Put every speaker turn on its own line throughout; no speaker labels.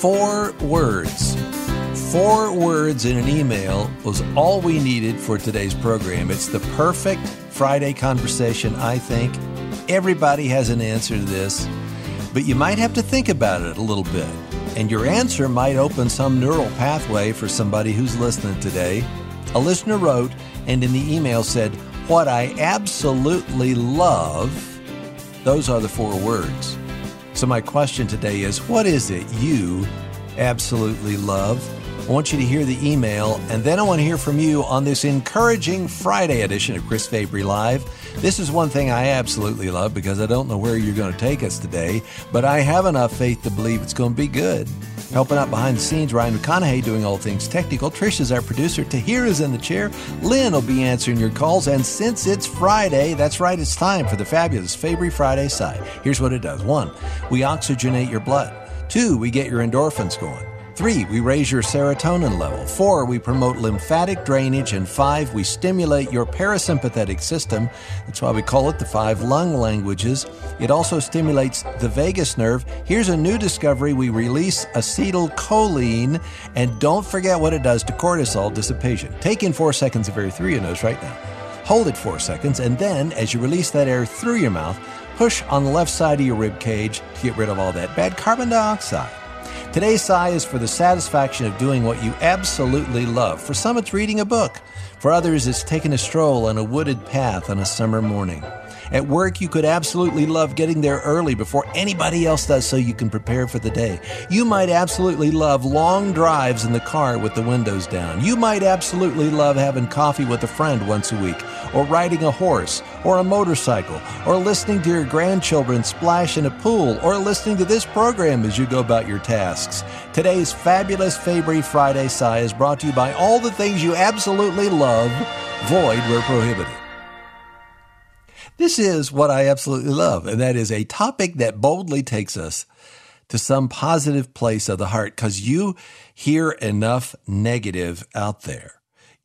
four words. Four words in an email was all we needed for today's program. It's the perfect Friday conversation, I think. Everybody has an answer to this, but you might have to think about it a little bit. And your answer might open some neural pathway for somebody who's listening today. A listener wrote, and in the email said, What I absolutely love, those are the four words. So, my question today is, What is it you absolutely love? I want you to hear the email, and then I want to hear from you on this encouraging Friday edition of Chris Fabry Live. This is one thing I absolutely love because I don't know where you're going to take us today, but I have enough faith to believe it's going to be good. Helping out behind the scenes, Ryan McConaughey doing all things technical. Trish is our producer. Tahir is in the chair. Lynn will be answering your calls. And since it's Friday, that's right, it's time for the fabulous Fabry Friday sigh. Here's what it does one, we oxygenate your blood. Two, we get your endorphins going. Three, we raise your serotonin level. Four, we promote lymphatic drainage. And five, we stimulate your parasympathetic system. That's why we call it the five lung languages. It also stimulates the vagus nerve. Here's a new discovery we release acetylcholine. And don't forget what it does to cortisol dissipation. Take in four seconds of air through your nose right now. Hold it four seconds, and then as you release that air through your mouth, push on the left side of your rib cage to get rid of all that bad carbon dioxide. Today's sigh is for the satisfaction of doing what you absolutely love. For some, it's reading a book. For others, it's taking a stroll on a wooded path on a summer morning. At work, you could absolutely love getting there early before anybody else does so you can prepare for the day. You might absolutely love long drives in the car with the windows down. You might absolutely love having coffee with a friend once a week, or riding a horse, or a motorcycle, or listening to your grandchildren splash in a pool, or listening to this program as you go about your tasks. Today's fabulous Fabry Friday Sigh is brought to you by all the things you absolutely love, void where prohibited. This is what I absolutely love, and that is a topic that boldly takes us to some positive place of the heart because you hear enough negative out there.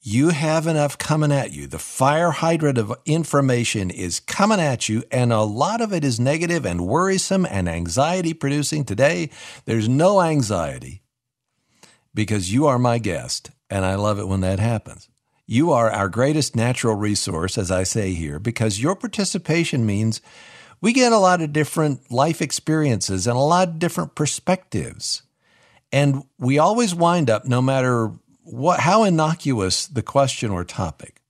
You have enough coming at you. The fire hydrant of information is coming at you, and a lot of it is negative and worrisome and anxiety producing. Today, there's no anxiety because you are my guest, and I love it when that happens. You are our greatest natural resource, as I say here, because your participation means we get a lot of different life experiences and a lot of different perspectives. And we always wind up, no matter what, how innocuous the question or topic,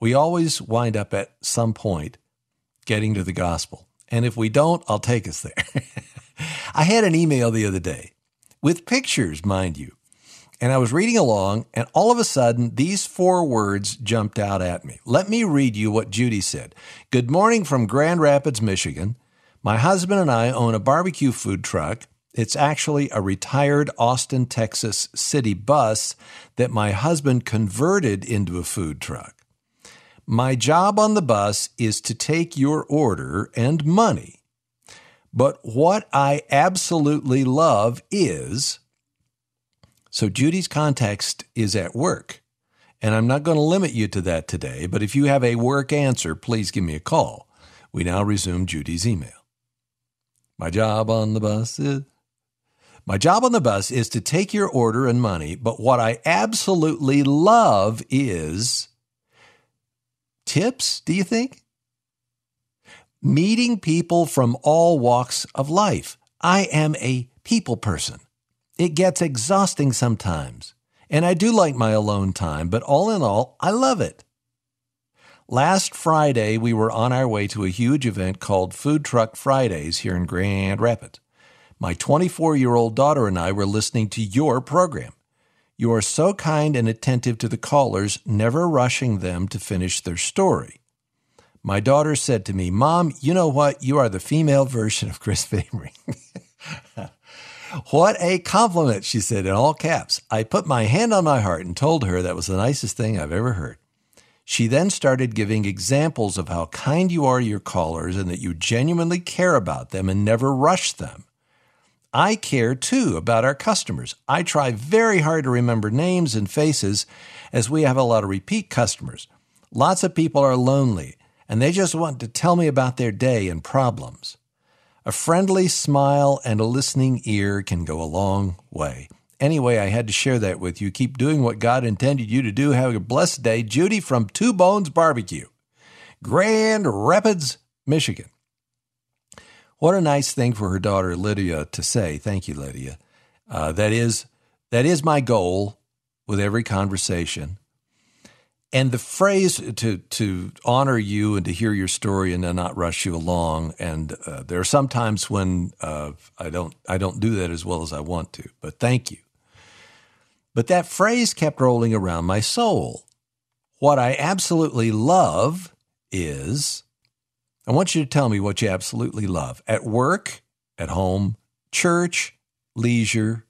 we always wind up at some point getting to the gospel. And if we don't, I'll take us there. I had an email the other day with pictures, mind you, and I was reading along, and all of a sudden, these four words jumped out at me. Let me read you what Judy said. Good morning from Grand Rapids, Michigan. My husband and I own a barbecue food truck. It's actually a retired Austin, Texas city bus that my husband converted into a food truck. My job on the bus is to take your order and money. But what I absolutely love is so Judy's context is at work. And I'm not going to limit you to that today, but if you have a work answer, please give me a call. We now resume Judy's email. My job on the bus is my job on the bus is to take your order and money, but what I absolutely love is tips, do you think? Meeting people from all walks of life. I am a people person. It gets exhausting sometimes, and I do like my alone time, but all in all, I love it. Last Friday, we were on our way to a huge event called Food Truck Fridays here in Grand Rapids. My 24 year old daughter and I were listening to your program. You are so kind and attentive to the callers, never rushing them to finish their story. My daughter said to me, Mom, you know what? You are the female version of Chris Fabry. What a compliment, she said in all caps. I put my hand on my heart and told her that was the nicest thing I've ever heard. She then started giving examples of how kind you are to your callers and that you genuinely care about them and never rush them. I care too about our customers. I try very hard to remember names and faces as we have a lot of repeat customers. Lots of people are lonely and they just want to tell me about their day and problems. A friendly smile and a listening ear can go a long way. Anyway, I had to share that with you. Keep doing what God intended you to do. Have a blessed day. Judy from Two Bones Barbecue, Grand Rapids, Michigan. What a nice thing for her daughter Lydia to say. Thank you, Lydia. Uh, that is that is my goal with every conversation. And the phrase to to honor you and to hear your story and to not rush you along. And uh, there are some times when uh, I don't I don't do that as well as I want to. But thank you. But that phrase kept rolling around my soul. What I absolutely love is I want you to tell me what you absolutely love at work, at home, church, leisure.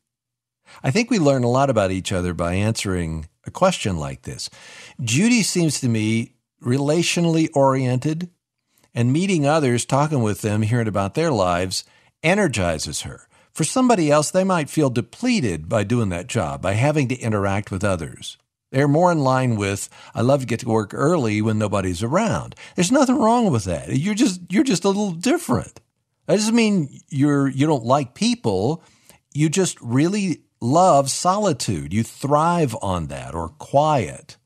I think we learn a lot about each other by answering a question like this. Judy seems to me relationally oriented, and meeting others, talking with them, hearing about their lives energizes her. For somebody else, they might feel depleted by doing that job, by having to interact with others. They're more in line with I love to get to work early when nobody's around. There's nothing wrong with that. You're just you're just a little different. That doesn't mean you're you don't like people. You just really love solitude. You thrive on that or quiet.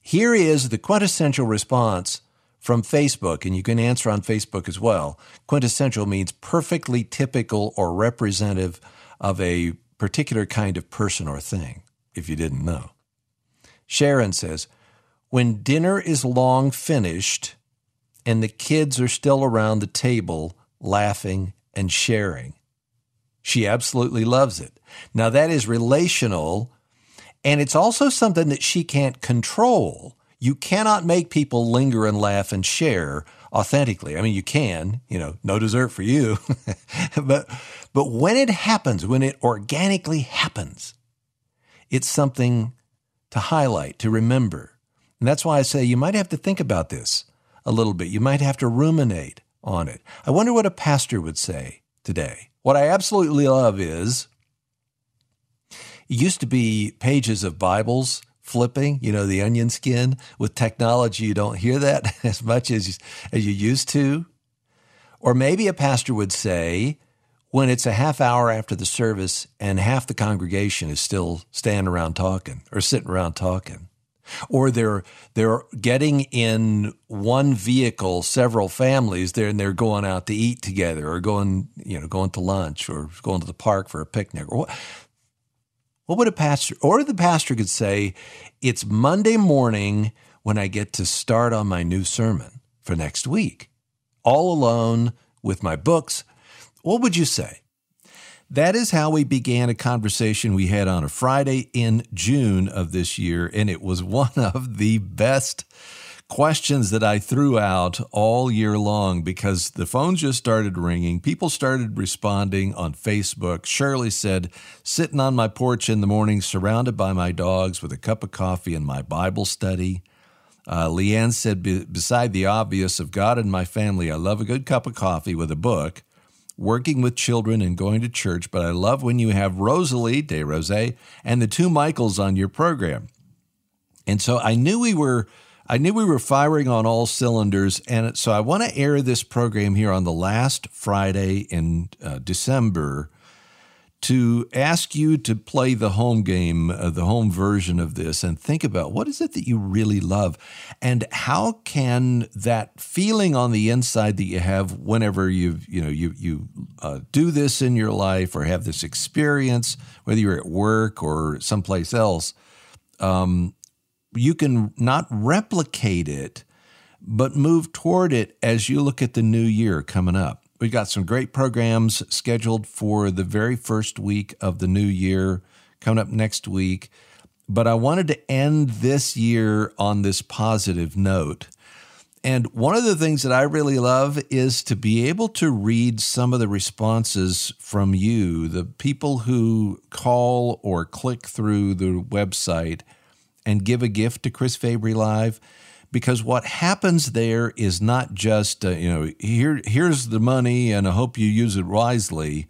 Here is the quintessential response from Facebook, and you can answer on Facebook as well. Quintessential means perfectly typical or representative of a particular kind of person or thing, if you didn't know. Sharon says, When dinner is long finished and the kids are still around the table laughing and sharing, she absolutely loves it. Now, that is relational, and it's also something that she can't control you cannot make people linger and laugh and share authentically. I mean, you can, you know, no dessert for you. but but when it happens, when it organically happens, it's something to highlight, to remember. And that's why I say you might have to think about this a little bit. You might have to ruminate on it. I wonder what a pastor would say today. What I absolutely love is used to be pages of Bibles flipping, you know, the onion skin. With technology, you don't hear that as much as, as you used to. Or maybe a pastor would say, when it's a half hour after the service and half the congregation is still standing around talking or sitting around talking, or they're they're getting in one vehicle, several families there, and they're going out to eat together, or going you know going to lunch, or going to the park for a picnic, or what, would a pastor, or the pastor could say, it's Monday morning when I get to start on my new sermon for next week, all alone with my books. What would you say? That is how we began a conversation we had on a Friday in June of this year, and it was one of the best questions that I threw out all year long because the phones just started ringing. People started responding on Facebook. Shirley said, Sitting on my porch in the morning, surrounded by my dogs with a cup of coffee and my Bible study. Uh, Leanne said, Beside the obvious of God and my family, I love a good cup of coffee with a book, working with children and going to church, but I love when you have Rosalie, De Rosset, and the two Michaels on your program. And so I knew we were I knew we were firing on all cylinders, and so I want to air this program here on the last Friday in uh, December to ask you to play the home game, uh, the home version of this, and think about what is it that you really love, and how can that feeling on the inside that you have whenever you you know you you uh, do this in your life or have this experience, whether you're at work or someplace else. Um, you can not replicate it, but move toward it as you look at the new year coming up. We've got some great programs scheduled for the very first week of the new year coming up next week. But I wanted to end this year on this positive note. And one of the things that I really love is to be able to read some of the responses from you, the people who call or click through the website and give a gift to Chris Fabry Live because what happens there is not just uh, you know here here's the money and I hope you use it wisely.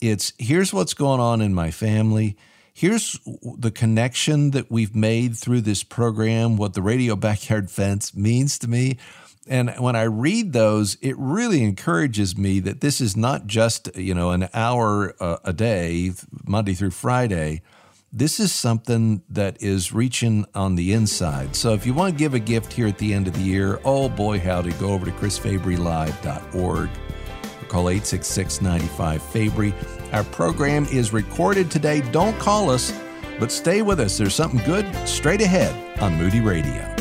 It's here's what's going on in my family. Here's the connection that we've made through this program, what the radio backyard fence means to me. And when I read those, it really encourages me that this is not just, you know, an hour uh, a day, Monday through Friday. This is something that is reaching on the inside. So if you want to give a gift here at the end of the year, oh boy, howdy, go over to chrisfabrylive.org or call 866 95 Fabry. Our program is recorded today. Don't call us, but stay with us. There's something good straight ahead on Moody Radio.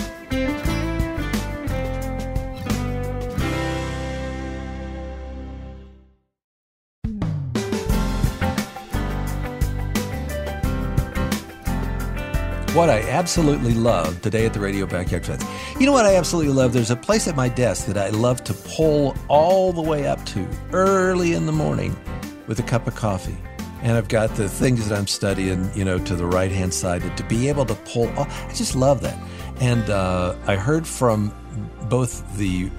What I absolutely love today at the Radio Backyard Fence. You know what I absolutely love? There's a place at my desk that I love to pull all the way up to early in the morning with a cup of coffee. And I've got the things that I'm studying, you know, to the right hand side, and to be able to pull, oh, I just love that. And uh, I heard from both the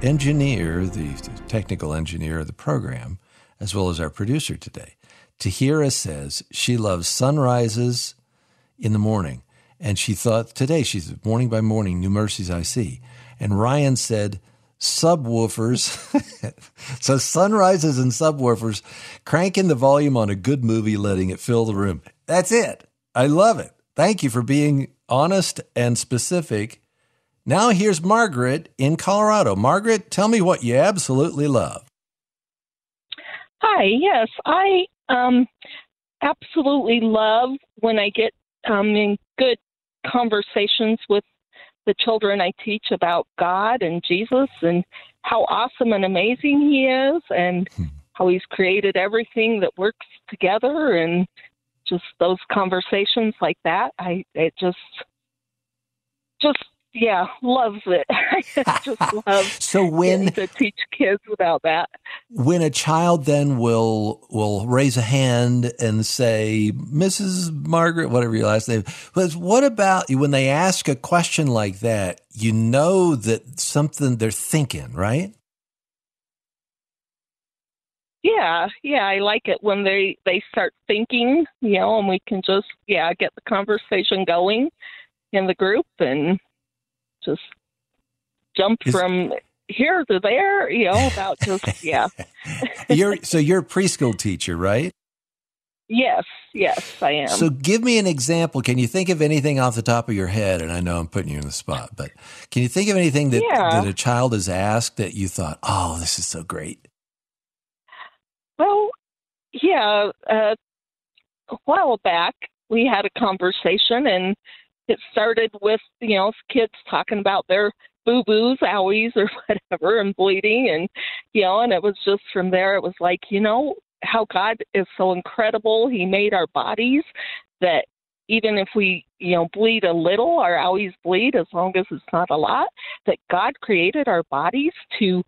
engineer, the technical engineer of the program, as well as our producer today. Tahira says she loves sunrises in the morning. And she thought, today, she's morning by morning, new mercies I see. And Ryan said, subwoofers. so sunrises and subwoofers, cranking the volume on a good movie, letting it fill the room. That's it. I love it. Thank you for being honest and specific. Now here's Margaret in Colorado. Margaret, tell me what you absolutely love.
Hi, yes, I um, absolutely love when I get um, in good conversations with the children I teach about God and Jesus and how awesome and amazing He is and hmm. how He's created everything that works together and just those conversations like that. I it just just yeah, loves it. I just love
so when
to teach kids about that.
When a child then will will raise a hand and say, "Mrs. Margaret, whatever your last name," but what about when they ask a question like that? You know that something they're thinking, right?
Yeah, yeah, I like it when they they start thinking, you know, and we can just yeah get the conversation going in the group and just jump Is, from here to there, you know, about just yeah.
you're so you're a preschool teacher, right?
Yes, yes, I am.
So give me an example. Can you think of anything off the top of your head? And I know I'm putting you in the spot, but can you think of anything that, yeah. that a child has asked that you thought, oh, this is so great?
Well, yeah. Uh, a while back, we had a conversation, and it started with you know kids talking about their boo boos, owies, or whatever, and bleeding, and you know, and it was just from there. It was like you know how God is so incredible. He made our bodies that even if we you know bleed a little, our owies bleed as long as it's not a lot. That God created our bodies to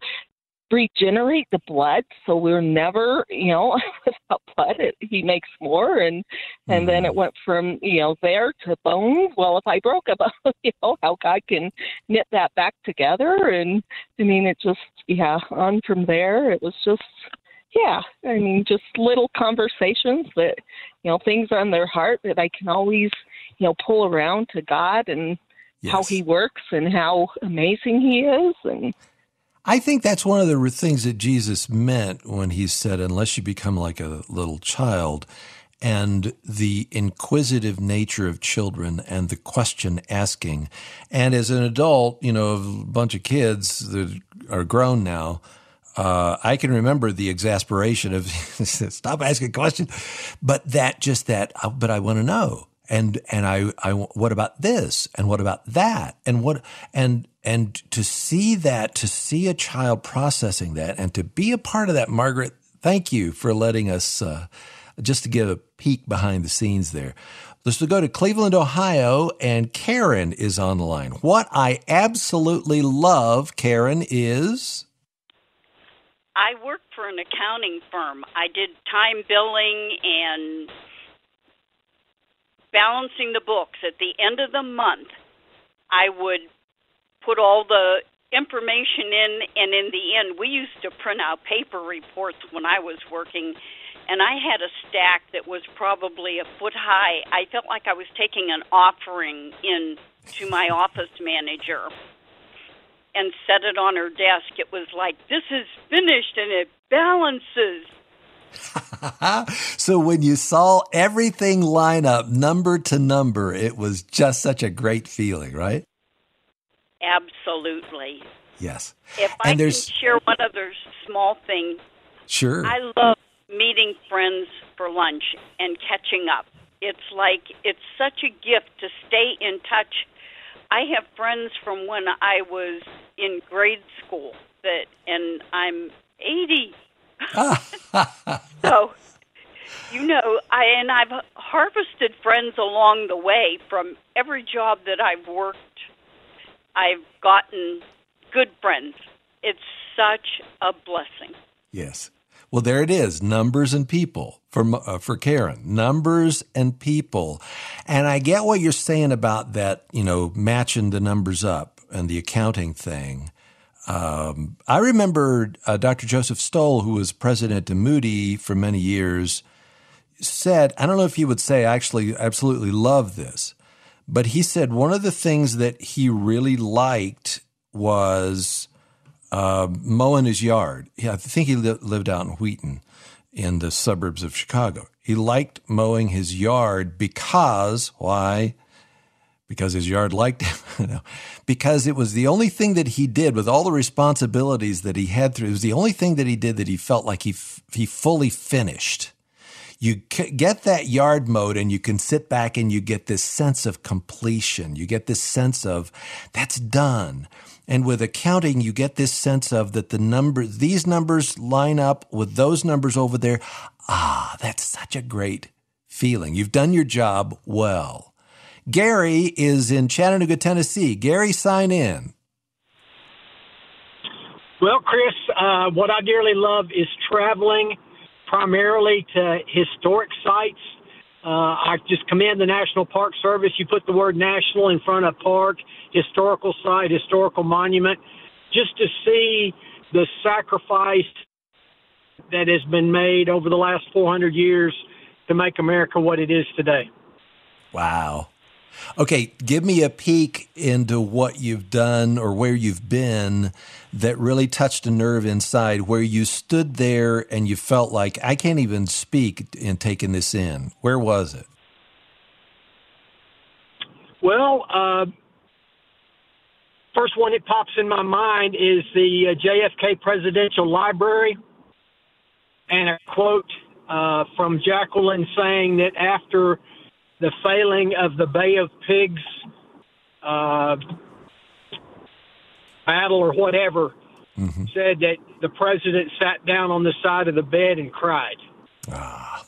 regenerate the blood so we're never you know without blood it, he makes more and and mm-hmm. then it mm-hmm. went from you know there to bones well if i broke a bone you know how god can knit that back together and i mean it just yeah on from there it was just yeah i mean just little conversations that you know things on their heart that i can always you know pull around to god and yes. how he works and how amazing he is and
I think that's one of the things that Jesus meant when he said, unless you become like a little child, and the inquisitive nature of children and the question asking. And as an adult, you know, a bunch of kids that are grown now, uh, I can remember the exasperation of stop asking questions, but that just that, uh, but I want to know. And and I I what about this? And what about that? And what and and to see that to see a child processing that and to be a part of that Margaret thank you for letting us uh, just to get a peek behind the scenes there. Let's go to Cleveland Ohio and Karen is on the line what I absolutely love Karen is?
I work for an accounting firm. I did time billing and balancing the books. At the end of the month, I would put all the information in, and in the end, we used to print out paper reports when I was working, and I had a stack that was probably a foot high. I felt like I was taking an offering in to my office manager. and set it on her desk, it was like, this is finished and it balances.
so when you saw everything line up number to number, it was just such a great feeling, right?
Absolutely.
Yes.
If and I there's... can share one other small thing.
Sure.
I love meeting friends for lunch and catching up. It's like it's such a gift to stay in touch. I have friends from when I was in grade school that and I'm 80. so you know, I and I've harvested friends along the way from every job that I've worked. I've gotten good friends. It's such a blessing.
Yes. Well, there it is numbers and people for, uh, for Karen. Numbers and people. And I get what you're saying about that, you know, matching the numbers up and the accounting thing. Um, I remember uh, Dr. Joseph Stowell, who was president of Moody for many years, said, I don't know if he would say I actually absolutely love this, but he said one of the things that he really liked was uh, mowing his yard. I think he li- lived out in Wheaton in the suburbs of Chicago. He liked mowing his yard because, why? Because his yard liked him. because it was the only thing that he did with all the responsibilities that he had through. It was the only thing that he did that he felt like he, f- he fully finished you get that yard mowed and you can sit back and you get this sense of completion. You get this sense of that's done. And with accounting, you get this sense of that the number, these numbers line up with those numbers over there. Ah, that's such a great feeling. You've done your job well. Gary is in Chattanooga, Tennessee. Gary, sign in.
Well, Chris, uh, what I dearly love is traveling primarily to historic sites. Uh, I just commend the National Park Service. You put the word national in front of park, historical site, historical monument, just to see the sacrifice that has been made over the last 400 years to make America what it is today.
Wow. Okay, give me a peek into what you've done or where you've been that really touched a nerve inside, where you stood there and you felt like, I can't even speak in taking this in. Where was it?
Well, uh, first one that pops in my mind is the uh, JFK Presidential Library, and a quote uh, from Jacqueline saying that after the failing of the Bay of Pigs uh, battle or whatever, mm-hmm. said that the president sat down on the side of the bed and cried. Ah.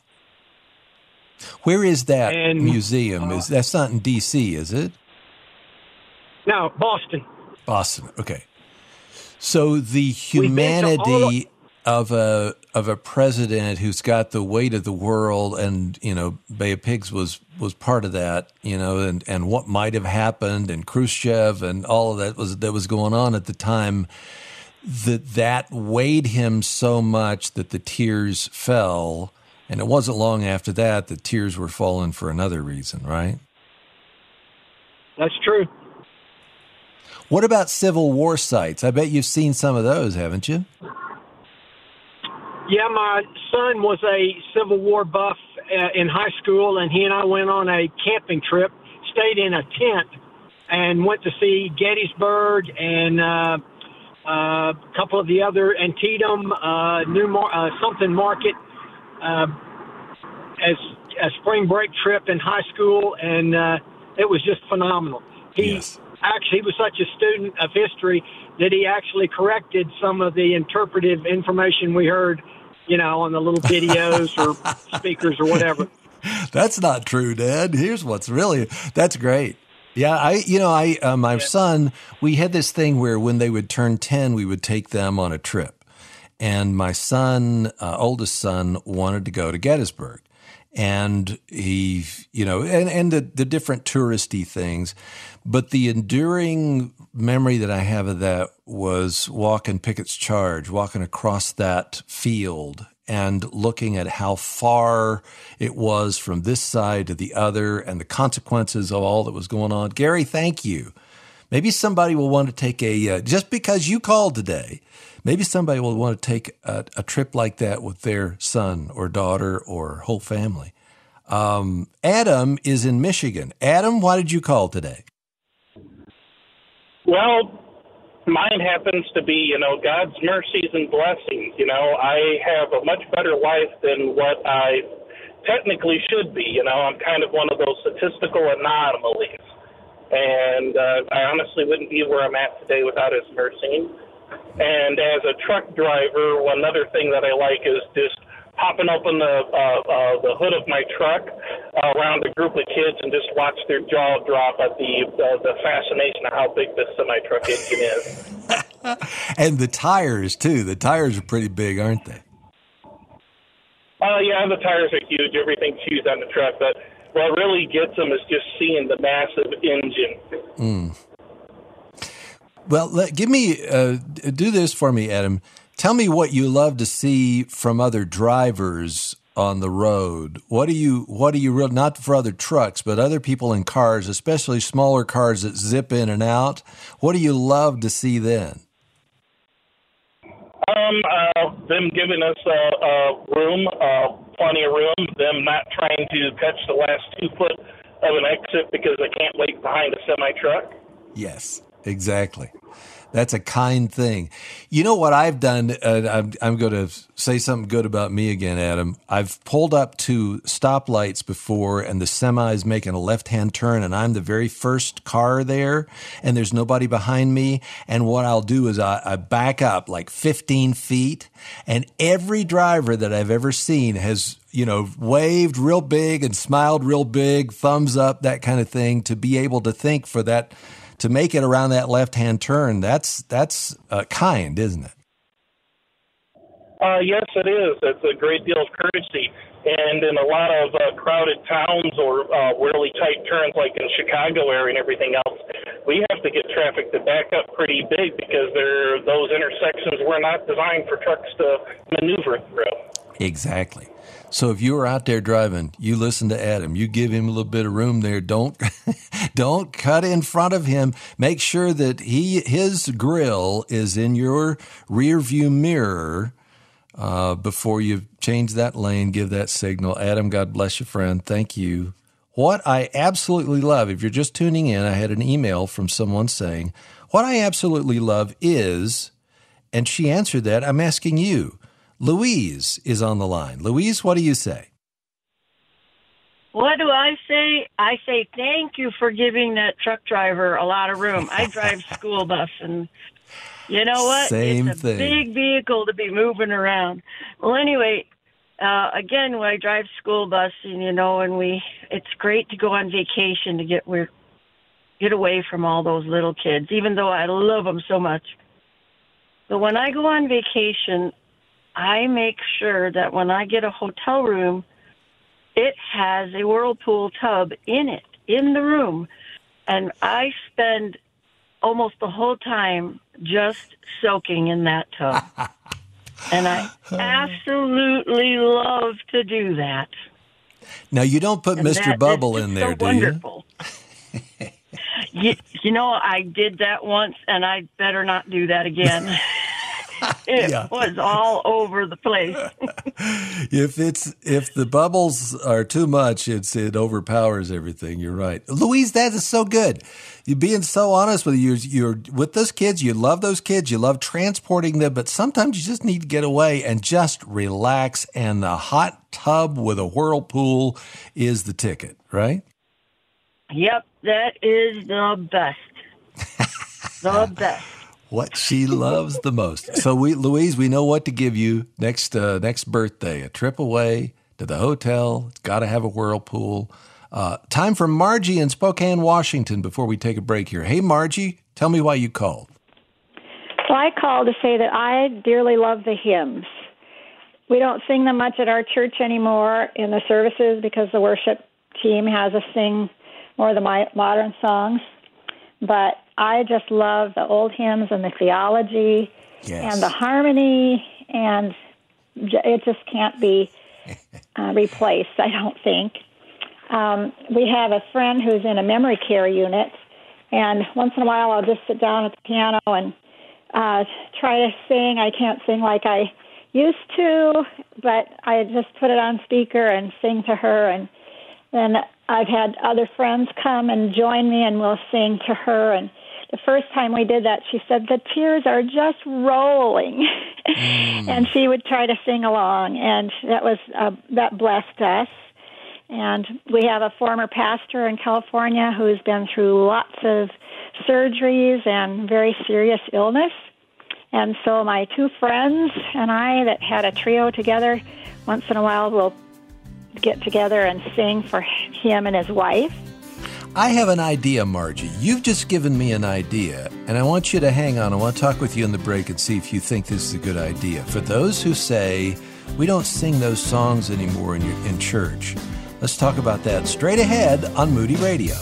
Where is that and, museum? Uh, is that's not in D.C., is it?
No, Boston.
Boston. Okay. So the humanity of a of a president who's got the weight of the world, and you know, Bay of Pigs was was part of that, you know, and and what might have happened, and Khrushchev, and all of that was that was going on at the time. That that weighed him so much that the tears fell, and it wasn't long after that that tears were falling for another reason, right?
That's true.
What about Civil War sites? I bet you've seen some of those, haven't you?
Yeah, my son was a Civil War buff uh, in high school, and he and I went on a camping trip, stayed in a tent, and went to see Gettysburg and uh, uh, a couple of the other Antietam, uh, New Mar- uh, something Market, uh, as a spring break trip in high school, and uh, it was just phenomenal. He yes. Actually he was such a student of history that he actually corrected some of the interpretive information we heard you know, on the little videos or speakers or whatever.
That's not true, Dad. Here's what's really that's great. Yeah, I you know I uh, my yeah. son we had this thing where when they would turn ten, we would take them on a trip, and my son, uh, oldest son, wanted to go to Gettysburg, and he you know and and the the different touristy things, but the enduring memory that I have of that was walking Pickett's Charge, walking across that field and looking at how far it was from this side to the other and the consequences of all that was going on. Gary, thank you Maybe somebody will want to take a, uh, just because you called today, maybe somebody will want to take a, a trip like that with their son or daughter or whole family. Um, Adam is in Michigan. Adam, why did you call today?
Well, mine happens to be, you know, God's mercies and blessings. You know, I have a much better life than what I technically should be. You know, I'm kind of one of those statistical anomalies. And uh, I honestly wouldn't be where I'm at today without His mercy. And as a truck driver, another thing that I like is just popping open the uh, uh, the hood of my truck uh, around a group of kids and just watch their jaw drop at the uh, the fascination of how big this semi truck engine is.
and the tires too. The tires are pretty big, aren't they?
Uh, yeah, the tires are huge. Everything's huge on the truck, but what really gets them is just seeing the massive engine.
Mm. Well, let, give me uh, do this for me, Adam. Tell me what you love to see from other drivers on the road. What do you what do you real not for other trucks, but other people in cars, especially smaller cars that zip in and out? What do you love to see then?
Um, uh, them giving us uh, uh, room, uh, plenty of room. Them not trying to catch the last two foot of an exit because they can't wait behind a semi truck.
Yes, exactly. That's a kind thing. You know what I've done? Uh, I'm, I'm going to say something good about me again, Adam. I've pulled up to stoplights before, and the semi is making a left hand turn, and I'm the very first car there, and there's nobody behind me. And what I'll do is I, I back up like 15 feet, and every driver that I've ever seen has you know, waved real big and smiled real big, thumbs up, that kind of thing, to be able to think for that to make it around that left hand turn, that's that's uh, kind, isn't it?
Uh, yes, it is. It's a great deal of courtesy. And in a lot of uh, crowded towns or uh, really tight turns, like in Chicago area and everything else, we have to get traffic to back up pretty big because they're, those intersections were not designed for trucks to maneuver through.
Exactly. So if you are out there driving, you listen to Adam. You give him a little bit of room there. Don't don't cut in front of him. Make sure that he his grill is in your rear view mirror uh, before you change that lane. Give that signal. Adam, God bless you, friend. Thank you. What I absolutely love, if you're just tuning in, I had an email from someone saying, "What I absolutely love is," and she answered that. I'm asking you. Louise is on the line. Louise, what do you say?
What do I say? I say thank you for giving that truck driver a lot of room. I drive school bus and you know what?
Same
it's a
thing.
big vehicle to be moving around. Well, anyway, uh, again, when I drive school bus, and you know, and we, it's great to go on vacation to get where, get away from all those little kids. Even though I love them so much, but when I go on vacation, I make sure that when I get a hotel room, it has a whirlpool tub in it, in the room. And I spend almost the whole time just soaking in that tub. and I absolutely love to do that.
Now, you don't put
And
Mr.
that
Bubble in there,
so
do
wonderful. you? you know, I did that once, and I better not do that again. it
Yeah.
was all over the place.
if it's if the bubbles are too much, it's it overpowers everything. You're right, Louise. That is so good. You being so honest with you. You're, you're with those kids. You love those kids. You love transporting them, but sometimes you just need to get away and just relax. And the hot tub with a whirlpool is the ticket, right?
Yep, that is the best. the best.
What she loves the most. So we, Louise, we know what to give you next uh, next birthday. A trip away to the hotel. It's got to have a whirlpool. Uh, time for Margie in Spokane, Washington. Before we take a break here, hey Margie, tell me why you called.
Well, I called to say that I dearly love the hymns. We don't sing them much at our church anymore in the services because the worship team has us sing more of the modern songs. But I just love the old hymns and the theology
Yes.
and the harmony, and it just can't be uh, replaced, I don't think. Um, we have a friend who's in a memory care unit, And once in a while, I'll just sit down at the piano and uh, try to sing. I can't sing like I used to, but I just put it on speaker and sing to her. And then I've had other friends come and join me, and we'll sing to her. And the first time we did that, she said the tears are just rolling, mm. and she would try to sing along, and that was uh, that blessed us. And we have a former pastor in California who's been through lots of surgeries and very serious illness. And so my two friends and I that had a trio together, once in a while we'll get together and sing for him and his wife.
I have an idea, Margie. You've just given me an idea, and I want you to hang on. I want to talk with you in the break and see if you think this is a good idea. For those who say, we don't sing those songs anymore in, your, in church, let's talk about that straight ahead on Moody Radio.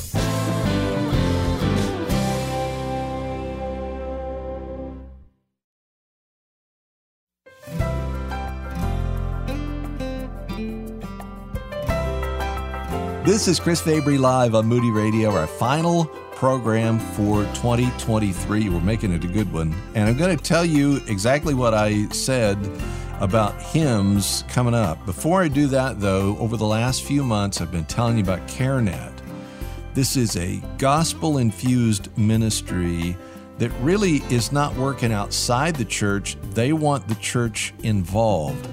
This is Chris Fabry live on Moody Radio, our final program for 2023. We're making it a good one. And I'm going to tell you exactly what I said about hymns coming up. Before I do that, though, over the last few months, I've been telling you about CareNet. This is a gospel infused ministry that really is not working outside the church, they want the church involved.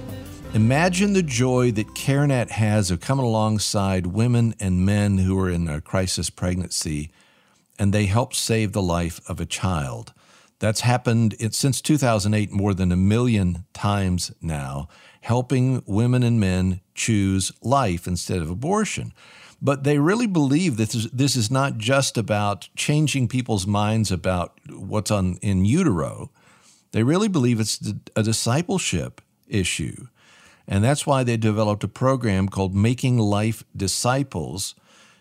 Imagine the joy that CareNet has of coming alongside women and men who are in a crisis pregnancy and they help save the life of a child. That's happened since 2008 more than a million times now, helping women and men choose life instead of abortion. But they really believe that this is, not just about changing people's minds about what's on in utero. They really believe it's a discipleship issue. And that's why they developed a program called Making Life Disciples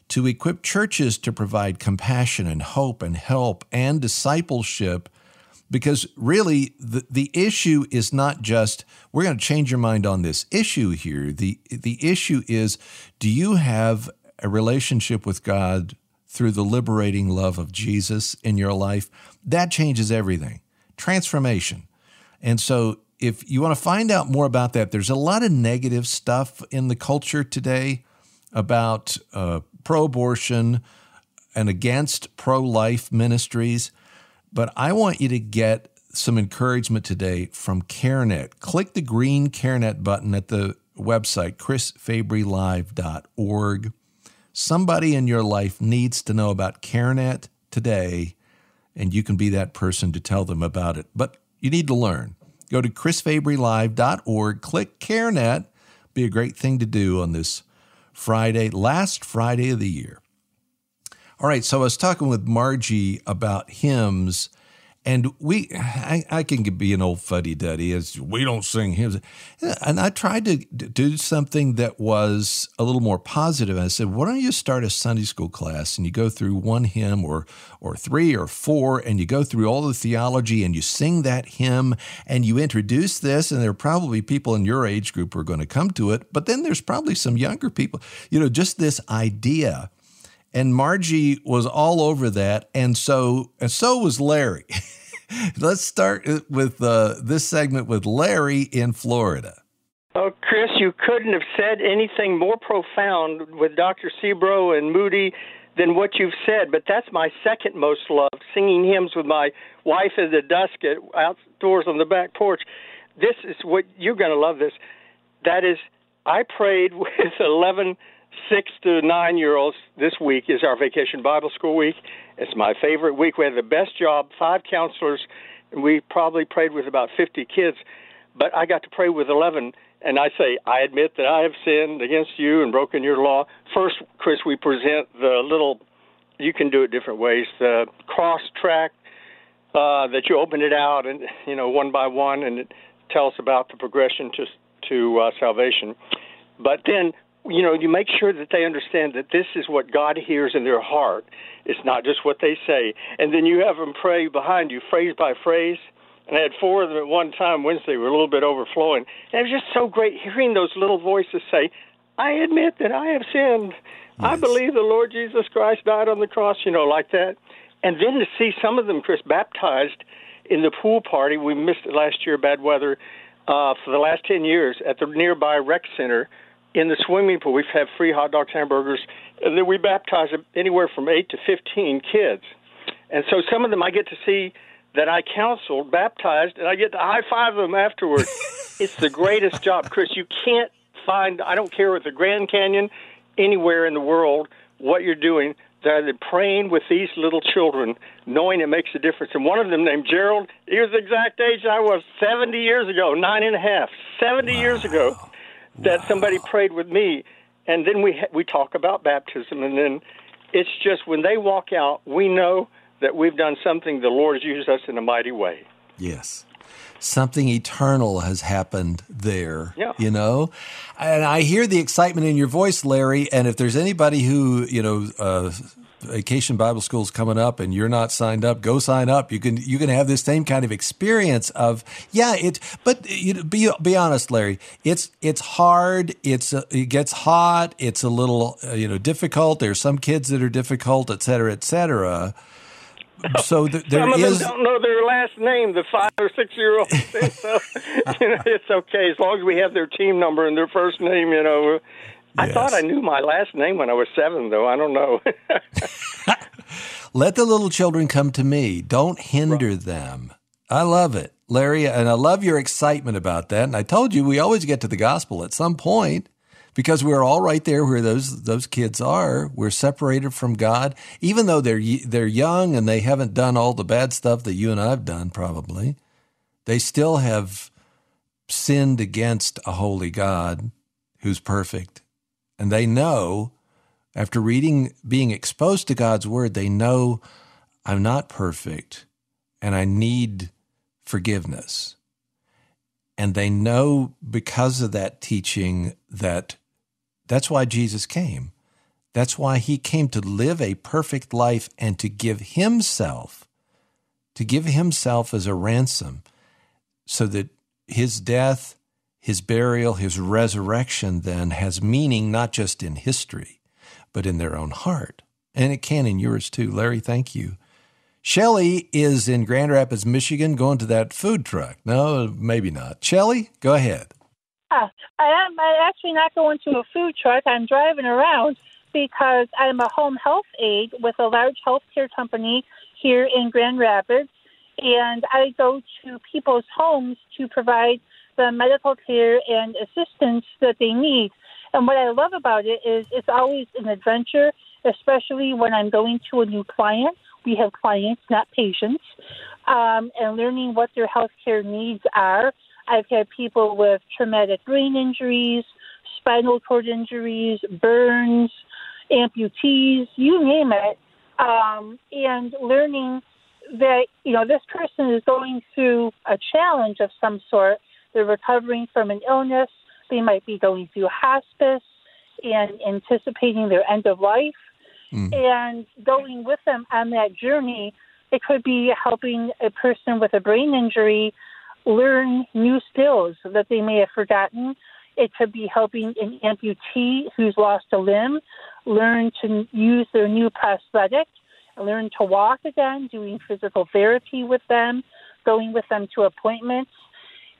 to equip churches to provide compassion and hope and help and discipleship. Because really, the, the issue is not just, we're going to change your mind on this issue here. The, the issue is, do you have a relationship with God through the liberating love of Jesus in your life? That changes everything. Transformation. And so if you want to find out more about that, there's a lot of negative stuff in the culture today about uh, pro abortion and against pro life ministries. But I want you to get some encouragement today from CareNet. Click the green CareNet button at the website, chrisfabrylive.org. Somebody in your life needs to know about CareNet today, and you can be that person to tell them about it. But you need to learn. Go to chrisfabrylive.org, click CareNet. Be a great thing to do on this Friday, last Friday of the year. All right, so I was talking with Margie about hymns and we, I, I can be an old fuddy duddy as we don't sing hymns. And I tried to do something that was a little more positive. I said, why don't you start a Sunday school class and you go through one hymn or, or three or four and you go through all the theology and you sing that hymn and you introduce this. And there are probably people in your age group who are going to come to it. But then there's probably some younger people, you know, just this idea and Margie was all over that, and so and so was Larry. Let's start with uh, this segment with Larry in Florida.
Oh, Chris, you couldn't have said anything more profound with Dr. Sebro and Moody than what you've said. But that's my second most loved, singing hymns with my wife in the dusk at, outdoors on the back porch. This is what you're going to love. This, that is, I prayed with eleven six to nine year olds this week is our vacation Bible school week. It's my favorite week. We had the best job, five counselors, and we probably prayed with about 50 kids, but I got to pray with 11. And I say, I admit that I have sinned against you and broken your law. First, Chris, we present the little, you can do it different ways, the cross track uh, that you open it out and, you know, one by one, and it tells about the progression to, to uh, salvation. But then you know, you make sure that they understand that this is what God hears in their heart. It's not just what they say. And then you have them pray behind you, phrase by phrase. And I had four of them at one time Wednesday We were a little bit overflowing. And it was just so great hearing those little voices say, I admit that I have sinned. Yes. I believe the Lord Jesus Christ died on the cross, you know, like that. And then to see some of them, Chris, baptized in the pool party. We missed it last year, bad weather, uh, for the last 10 years at the nearby rec center in the swimming pool. We've had free hot dogs, hamburgers, and then we baptize anywhere from 8 to 15 kids. And so some of them I get to see that I counseled, baptized, and I get to high five them afterwards. it's the greatest job, Chris. You can't find, I don't care with the Grand Canyon, anywhere in the world, what you're doing. They're praying with these little children, knowing it makes a difference. And one of them, named Gerald, he was the exact age I was 70 years ago, nine and a half, 70 wow. years ago, that wow. somebody prayed with me. And then we we talk about baptism, and then it's just when they walk out, we know that we've done something the Lord has used us in a mighty way.
Yes something eternal has happened there.
Yeah.
You know, and I hear the excitement in your voice, Larry. And if there's anybody who you know. Uh, Vacation Bible School is coming up, and you're not signed up. Go sign up. You can you can have this same kind of experience of yeah. It but you know, be be honest, Larry. It's it's hard. It's uh, it gets hot. It's a little uh, you know difficult. There's some kids that are difficult, et cetera, et cetera. So th- there
Some of
is...
them don't know their last name, the five or six year old. so you know, it's okay as long as we have their team number and their first name. You know, I yes. thought I knew my last name when I was seven, though. I don't know.
Let the little children come to me. Don't hinder right. them. I love it, Larry, and I love your excitement about that. And I told you we always get to the gospel at some point because we're all right there where those those kids are. We're separated from God, even though they're they're young and they haven't done all the bad stuff that you and I've done. Probably, they still have sinned against a holy God who's perfect, and they know after reading, being exposed to God's word, they know I'm not perfect, and I need forgiveness. And they know because of that teaching that that's why Jesus came. That's why he came to live a perfect life and to give himself, to give himself as a ransom, so that his death, his burial, his resurrection then has meaning not just in history, but in their own heart. And it can in yours too. Larry, thank you. Shelly is in Grand Rapids, Michigan, going to that food truck. No, maybe not. Shelly, go ahead.
Yeah, I am. I'm actually not going to a food truck. I'm driving around because I'm a home health aide with a large healthcare company here in Grand Rapids, and I go to people's homes to provide the medical care and assistance that they need. And what I love about it is it's always an adventure, especially when I'm going to a new client. We have clients, not patients, um, and learning what their healthcare needs are I've had people with traumatic brain injuries, spinal cord injuries, burns, amputees, you name it, um, and learning that you know this person is going through a challenge of some sort. They're recovering from an illness. They might be going through hospice and anticipating their end of life, mm. and going with them on that journey. It could be helping a person with a brain injury learn new skills that they may have forgotten. It could be helping an amputee who's lost a limb learn to use their new prosthetic, learn to walk again, doing physical therapy with them, going with them to appointments.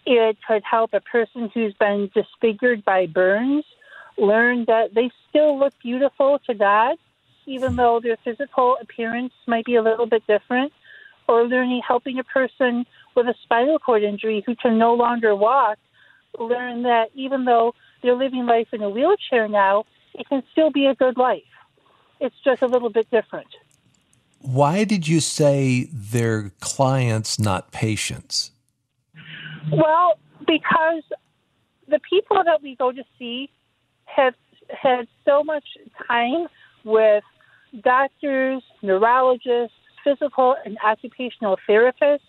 It could help a person who's been disfigured by burns learn that they still look beautiful to God, even though their physical appearance might be a little bit different. Or learning, helping a person with a spinal cord injury who can no longer walk learn that even though they're living life in a wheelchair now, it can still be a good life. It's just a little bit different.
Why did you say they're clients, not patients?
Well, because the people that we go to see have had so much time with doctors, neurologists, physical and occupational therapists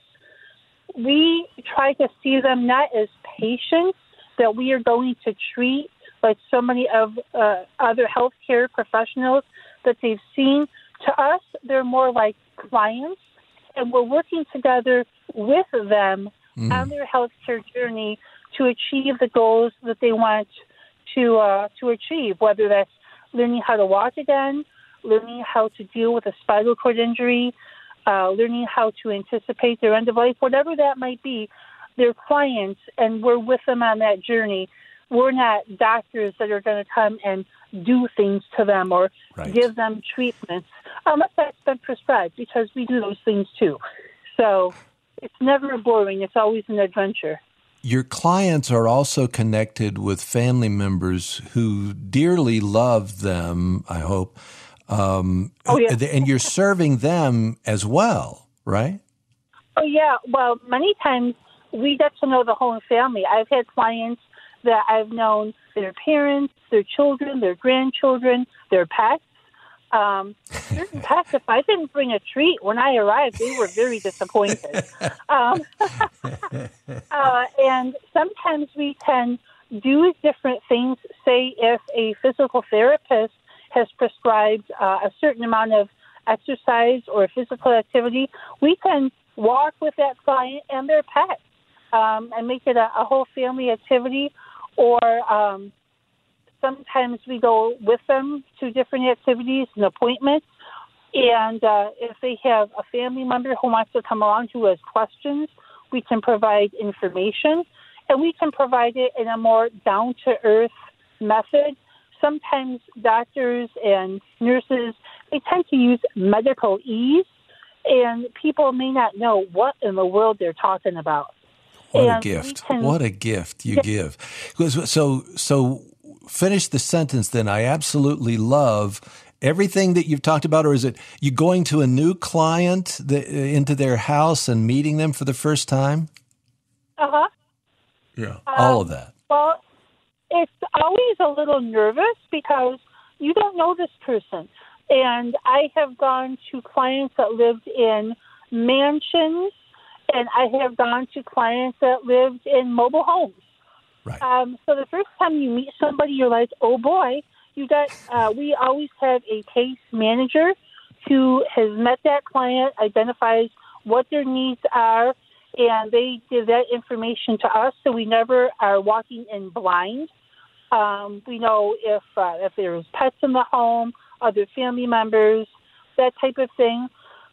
we try to see them not as patients that we are going to treat like so many of uh, other healthcare professionals that they've seen. To us, they're more like clients, and we're working together with them mm. on their healthcare journey to achieve the goals that they want to uh, to achieve. Whether that's learning how to walk again, learning how to deal with a spinal cord injury, uh, learning how to anticipate their end of life, whatever that might be. They're clients, and we're with them on that journey. We're not doctors that are going to come and do things to them or
Right.
give them treatments unless that's been prescribed, because we do those things too. So it's never boring. It's always an adventure.
Your clients are also connected with family members who dearly love them, I hope. Um,
Oh, yeah.
And you're serving them as well, right?
Oh yeah, well, many times we get to know the whole family. I've had clients that I've known their parents, their children, their grandchildren, their pets. Um, certain pets, if I didn't bring a treat when I arrived, they were very disappointed. Um, uh, and sometimes we can do different things. Say, if a physical therapist has prescribed uh, a certain amount of exercise or physical activity, we can walk with that client and their pet um, and make it a, a whole family activity. Or um, sometimes we go with them to different activities and appointments. And uh, if they have a family member who wants to come along who has questions, we can provide information and we can provide it in a more down to earth method. Sometimes doctors and nurses they tend to use medicalese, and people may not know what in the world they're talking about.
What a
And we
gift!
can-
What a gift you give. 'Cause- So, so finish the sentence. Then I absolutely love everything that you've talked about. Or is it you going to a new client that, into their house and meeting them for the first time?
Uh huh.
Yeah, all of that.
Well, it's always a little nervous because you don't know this person. And I have gone to clients that lived in mansions, and I have gone to clients that lived in mobile homes.
Right.
Um, so the first time you meet somebody, you're like, oh boy, you got. Uh, we always have a case manager who has met that client, identifies what their needs are, and they give that information to us, so we never are walking in blind. Um, we know if uh, if there's pets in the home, other family members, that type of thing.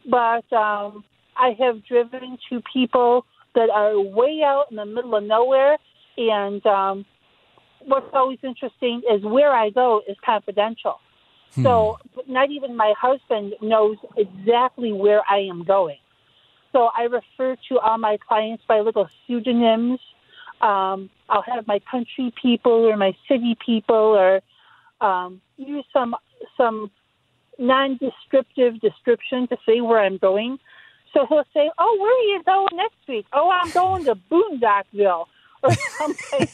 But um, I have driven to people that are way out in the middle of nowhere, and um, what's always interesting is where I go is confidential. So not even my husband knows exactly where I am going. So I refer to all my clients by little pseudonyms. Um, I'll have my country people or my city people, or um, use some some non-descriptive description to say where I'm going. So he'll say, "Oh, where are you going next week? Oh, I'm going to Boondockville or something."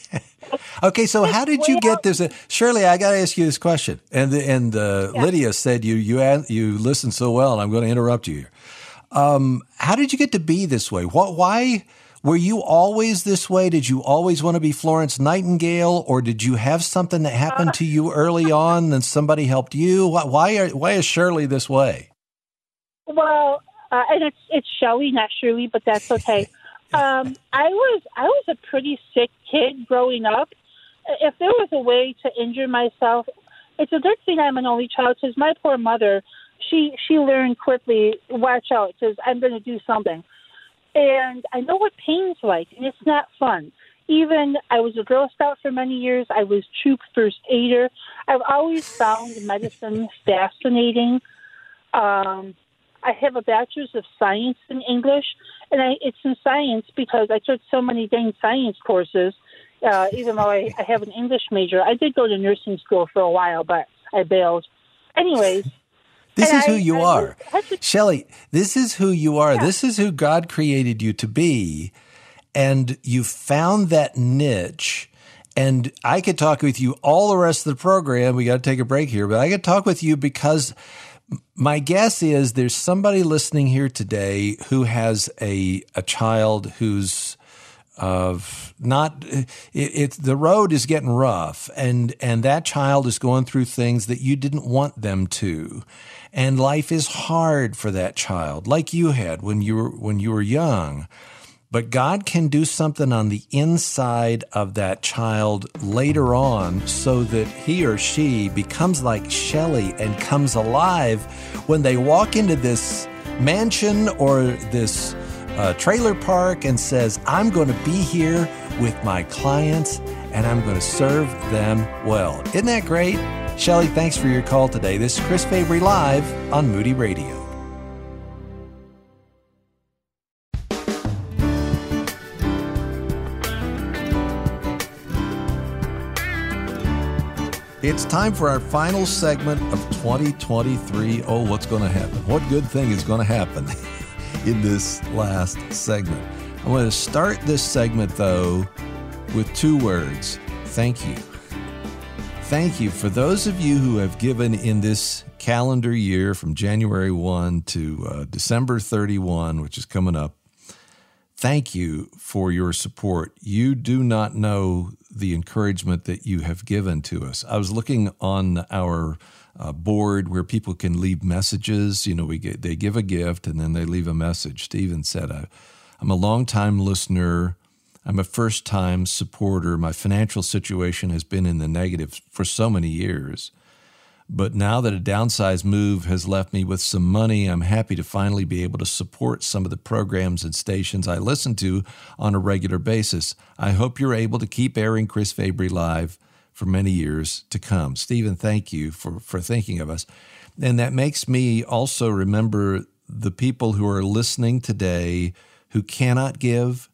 Okay, so how did you get this? Shirley, I got to ask you this question. And and uh, Lydia said you you you listened so well, and I'm going to interrupt you here. Um, how did you get to be this way? What? Why were you always this way? Did you always want to be Florence Nightingale, or did you have something that happened to you early on, and somebody helped you? Why? Why, are, why is Shirley this way?
Well, uh, and it's it's Shelley, not Shirley, but that's okay. Um, I was I was a pretty sick kid growing up. If there was a way to injure myself, it's a good thing I'm an only child because my poor mother, she she learned quickly. Watch out, because I'm going to do something, and I know what pain's like, and it's not fun. Even I was a Girl Scout for many years. I was troop first aider. I've always found medicine fascinating. Um, I have a bachelor's of science in English, and I, it's in science because I took so many dang science courses. Uh, even though I, I have an English major, I did go to nursing school for a while, but I bailed. Anyways,
This is who
I-
you
I
are.
was- I was-
Shelley, this is who you are. This is who God created you to be. And you found that niche. And I could talk with you all the rest of the program. We got to take a break here, but I could talk with you because my guess is there's somebody listening here today who has a a child who's of not it, the road is getting rough and and that child is going through things that you didn't want them to. And life is hard for that child like you had when you were when you were young but God can do something on the inside of that child later on so that he or she becomes like Shelley and comes alive when they walk into this mansion or this uh, trailer park and says, I'm going to be here with my clients and I'm going to serve them well. Isn't that great? Shelly, thanks for your call today. This is Chris Fabry Live on Moody Radio. It's time for our final segment of 2023. Oh, what's going to happen? What good thing is going to happen in this last segment? I'm going to start this segment, though, with two words thank you. Thank you for those of you who have given in this calendar year from January 1 to uh, December 31, which is coming up thank you for your support. You do not know the encouragement that you have given to us. I was looking on our uh, board where people can leave messages. You know, we get, they give a gift and then they leave a message. Stephen said, "I'm a long-time listener. I'm a first-time supporter. My financial situation has been in the negative for so many years." But now that a downsized move has left me with some money, I'm happy to finally be able to support some of the programs and stations I listen to on a regular basis. I hope you're able to keep airing Chris Fabry live for many years to come. Stephen, thank you for, for thinking of us. And that makes me also remember the people who are listening today who cannot give.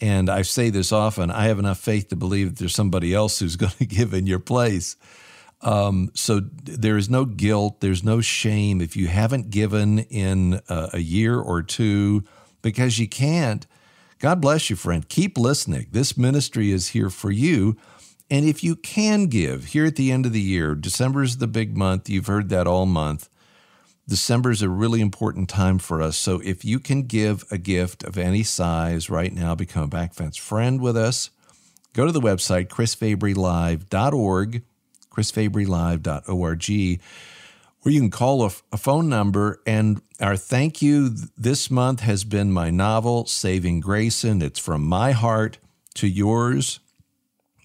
And I say this often I have enough faith to believe that there's somebody else who's going to give in your place. Um, so there is no guilt, there's no shame if you haven't given in a, a year or two because you can't. God bless you, friend. Keep listening. This ministry is here for you. And if you can give here at the end of the year, December is the big month. You've heard that all month. December is a really important time for us. So if you can give a gift of any size right now, become a Backfence friend with us. Go to the website, chrisfabrylive.org chrisfabrylive.org, where you can call a, a phone number. And our thank you this month has been my novel, Saving Grayson. It's from my heart to yours.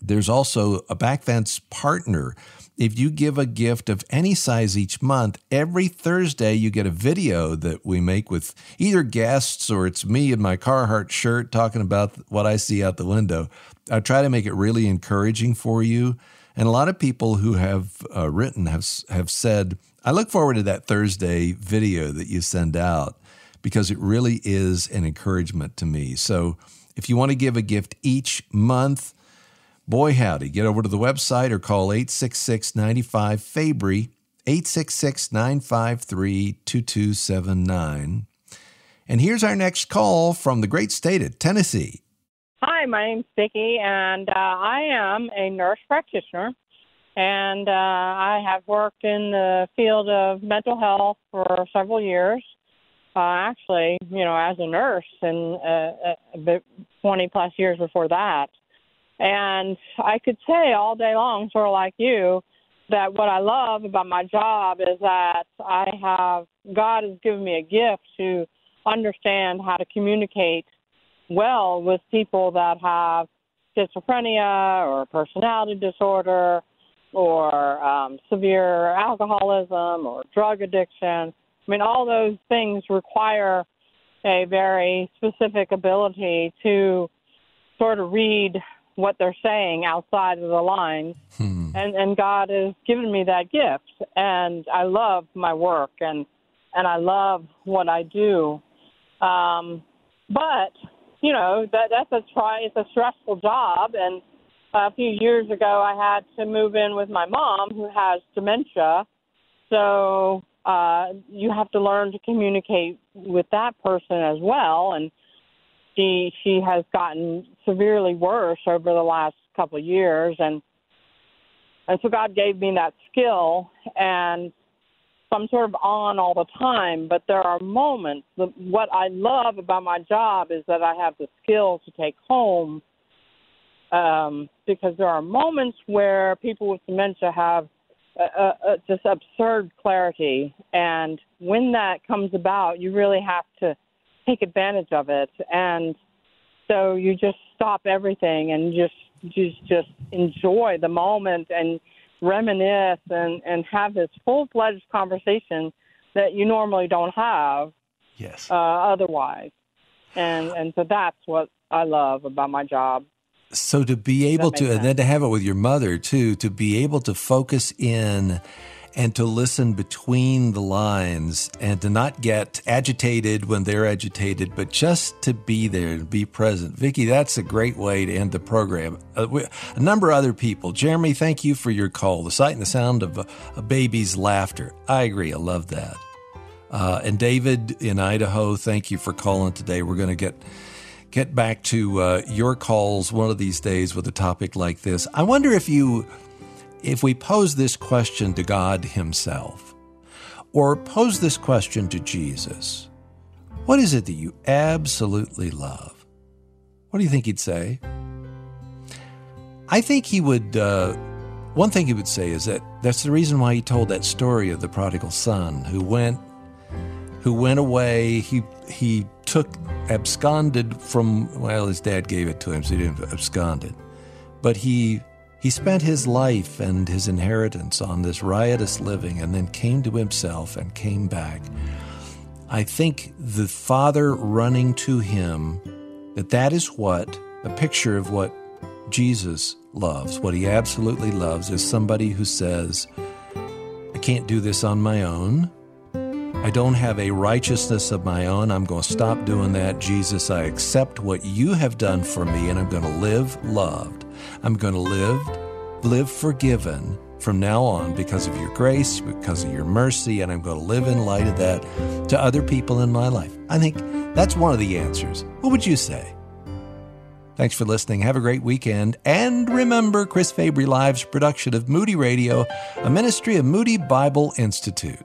There's also a Backfence partner. If you give a gift of any size each month, every Thursday you get a video that we make with either guests or it's me in my Carhartt shirt talking about what I see out the window. I try to make it really encouraging for you. And a lot of people who have uh, written have have said, "I look forward to that Thursday video that you send out because it really is an encouragement to me." So, if you want to give a gift each month, boy howdy, get over to the website or call 866-95 Fabry 866-953-2279. And here's our next call from the great state of Tennessee.
Hi, my name's Vicki, and uh, I am a nurse practitioner, and uh, I have worked in the field of mental health for several years. Uh, actually, you know, as a nurse, and uh, 20 plus years before that. And I could say all day long, sort of like you, that what I love about my job is that I have God has given me a gift to understand how to communicate well with people that have schizophrenia or personality disorder or um, severe alcoholism or drug addiction. I mean, all those things require a very specific ability to sort of read what they're saying outside of the lines. Hmm. And and God has given me that gift and I love my work and and I love what I do. Um, but you know that that's a try. It's a stressful job, and a few years ago, I had to move in with my mom who has dementia. So uh, you have to learn to communicate with that person as well, and she she has gotten severely worse over the last couple of years, and and so God gave me that skill, and so I'm sort of on all the time, but there are moments. What I love about my job is that I have the skill to take home um, because there are moments where people with dementia have a, a, a just absurd clarity. And when that comes about, you really have to take advantage of it. And so you just stop everything and just just just enjoy the moment and reminisce and, and have this full fledged conversation that you normally don't have
Yes.
uh, otherwise. And and so that's what I love about my job.
So to be able to,
makes
and then to have it with your mother too, to be able to focus in and to listen between the lines and to not get agitated when they're agitated, but just to be there and be present. Vicki, that's a great way to end the program. Uh, we, a number of other people. Jeremy, thank you for your call. The sight and the sound of a, a baby's laughter. I agree. I love that. Uh, and David in Idaho, thank you for calling today. We're going to get get back to uh, your calls one of these days with a topic like this. I wonder if you, if we pose this question to God Himself, or pose this question to Jesus, what is it that you absolutely love? What do you think He'd say? I think He would. Uh, one thing He would say is that that's the reason why He told that story of the prodigal son who went who went away. He he took absconded from well, his dad gave it to him, so he didn't absconded. But he he spent his life and his inheritance on this riotous living, and then came to himself and came back. I think the father running to him that that is what a picture of what Jesus loves. What he absolutely loves is somebody who says, "I can't do this on my own." I don't have a righteousness of my own. I'm going to stop doing that. Jesus, I accept what you have done for me and I'm going to live loved. I'm going to live live forgiven from now on because of your grace, because of your mercy, and I'm going to live in light of that to other people in my life. I think that's one of the answers. What would you say? Thanks for listening. Have a great weekend. And remember Chris Fabry Live's production of Moody Radio, a ministry of Moody Bible Institute.